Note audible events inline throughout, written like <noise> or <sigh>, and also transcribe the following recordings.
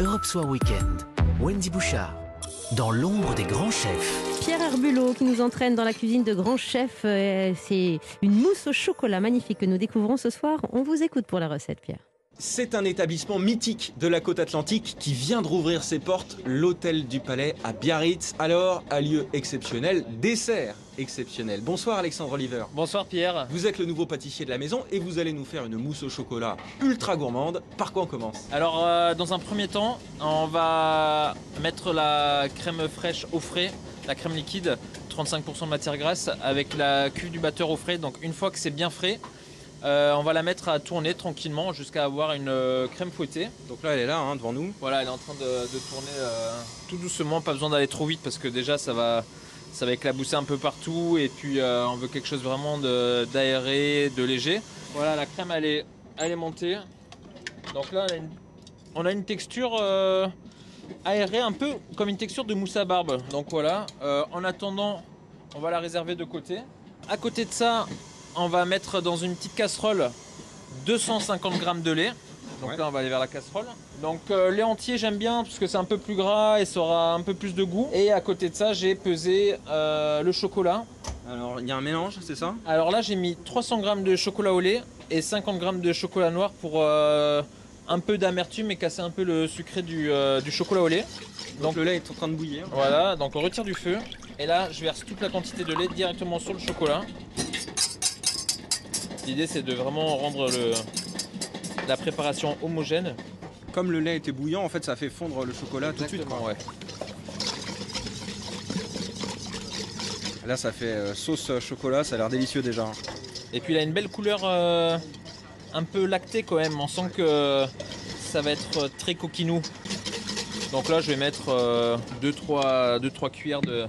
Europe Soir Weekend. Wendy Bouchard. Dans l'ombre des grands chefs. Pierre Herbulot qui nous entraîne dans la cuisine de grands chefs. Euh, C'est une mousse au chocolat magnifique que nous découvrons ce soir. On vous écoute pour la recette, Pierre. C'est un établissement mythique de la côte atlantique qui vient de rouvrir ses portes, l'Hôtel du Palais à Biarritz. Alors, un lieu exceptionnel, dessert exceptionnel. Bonsoir Alexandre Oliver. Bonsoir Pierre. Vous êtes le nouveau pâtissier de la maison et vous allez nous faire une mousse au chocolat ultra gourmande. Par quoi on commence? Alors euh, dans un premier temps, on va mettre la crème fraîche au frais, la crème liquide, 35% de matière grasse avec la cuve du batteur au frais. Donc une fois que c'est bien frais, euh, on va la mettre à tourner tranquillement jusqu'à avoir une euh, crème fouettée. Donc là, elle est là, hein, devant nous. Voilà, elle est en train de, de tourner euh, tout doucement, pas besoin d'aller trop vite parce que déjà ça va, ça va éclabousser un peu partout et puis on veut quelque chose vraiment de- d'aéré, de, léger. Voilà, la crème elle est, elle est montée. Donc là, on a une, on a une texture aérée, un peu comme une texture de mousse à barbe. Donc voilà, en attendant, on va la réserver de côté. À côté de ça, on va mettre dans une petite casserole 250 grammes de lait. Donc Ouais. là, on va aller vers la casserole. Donc euh, lait entier, j'aime bien parce que c'est un peu plus gras et ça aura un peu plus de goût. Et à côté de ça, j'ai pesé euh, le chocolat. Alors, il y a un mélange, c'est ça? Alors là, j'ai mis 300 grammes de chocolat au lait et 50 grammes de chocolat noir pour euh, un peu d'amertume et casser un peu le sucré du, euh, du chocolat au lait. Donc le lait est en train de bouillir. Voilà, donc on retire du feu. Et là, je verse toute la quantité de lait directement sur le chocolat. L'idée, c'est de vraiment rendre le- la préparation homogène. Comme le lait était bouillant, en fait, ça fait fondre le chocolat tout de suite. Quoi. ouais. Là, ça fait euh, sauce euh, chocolat, ça a l'air délicieux déjà. Et puis il a une belle couleur euh, un peu lactée quand même. On sent que ça va être très coquinou. Donc là, je vais mettre 2-3 cuillères de,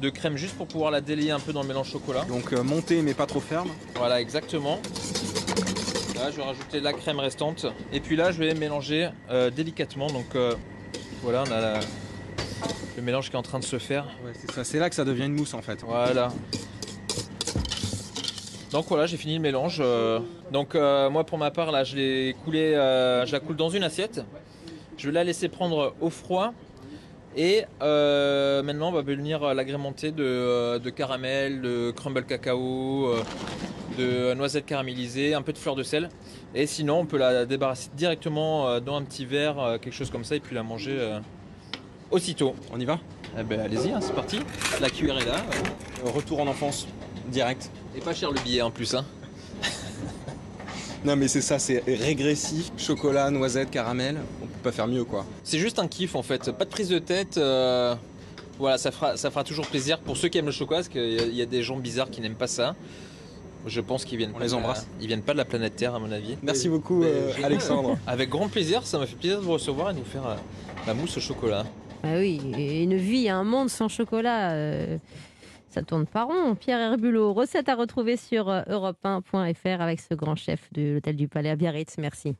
de crème juste pour pouvoir la délier un peu dans le mélange chocolat. Donc euh, mais pas trop ferme. Voilà, exactement. Là, je vais rajouter la crème restante. Et puis là, je vais mélanger euh, délicatement. Donc euh, voilà, on a la- le mélange qui est en train de se faire. Ouais, c'est ça. C'est là que ça devient une mousse en fait. Voilà. Donc voilà, j'ai fini le mélange. euh, Donc moi pour ma part là, je l'ai coulé, je la coule dans une assiette. Je vais la laisser prendre au froid. Et euh, maintenant on va venir l'agrémenter de, euh, de caramel, de crumble cacao, euh, de noisettes caramélisées, un peu de fleur de sel. Et sinon on peut la débarrasser directement dans un petit verre, quelque chose comme ça, et puis la manger aussitôt. On y va? Eh ben allez-y, hein, c'est parti. La cuillère est là. Retour en enfance, direct. Et pas cher le billet en plus. Hein. Non mais c'est ça, c'est régressif. Chocolat, noisette, caramel. On peut pas faire mieux quoi. C'est juste un kiff en fait, pas de prise de tête. euh, Voilà, ça fera, ça fera toujours plaisir pour ceux qui aiment le chocolat, parce qu'il y, a- il y a des gens bizarres qui n'aiment pas ça. Je pense qu'ils viennent. On pas les de la- embrasse. Ils viennent pas de la planète Terre à mon avis. Merci beaucoup Mais euh. Alexandre. <laughs> Avec grand plaisir, ça m'a fait plaisir de vous recevoir et de vous faire euh, la mousse au chocolat. Ah oui, une vie, un monde sans chocolat, euh, ça tourne pas rond. Pierre Herbulot, recette à retrouver sur euh, europe1.fr avec ce grand chef de l'Hôtel du Palais à Biarritz. Merci.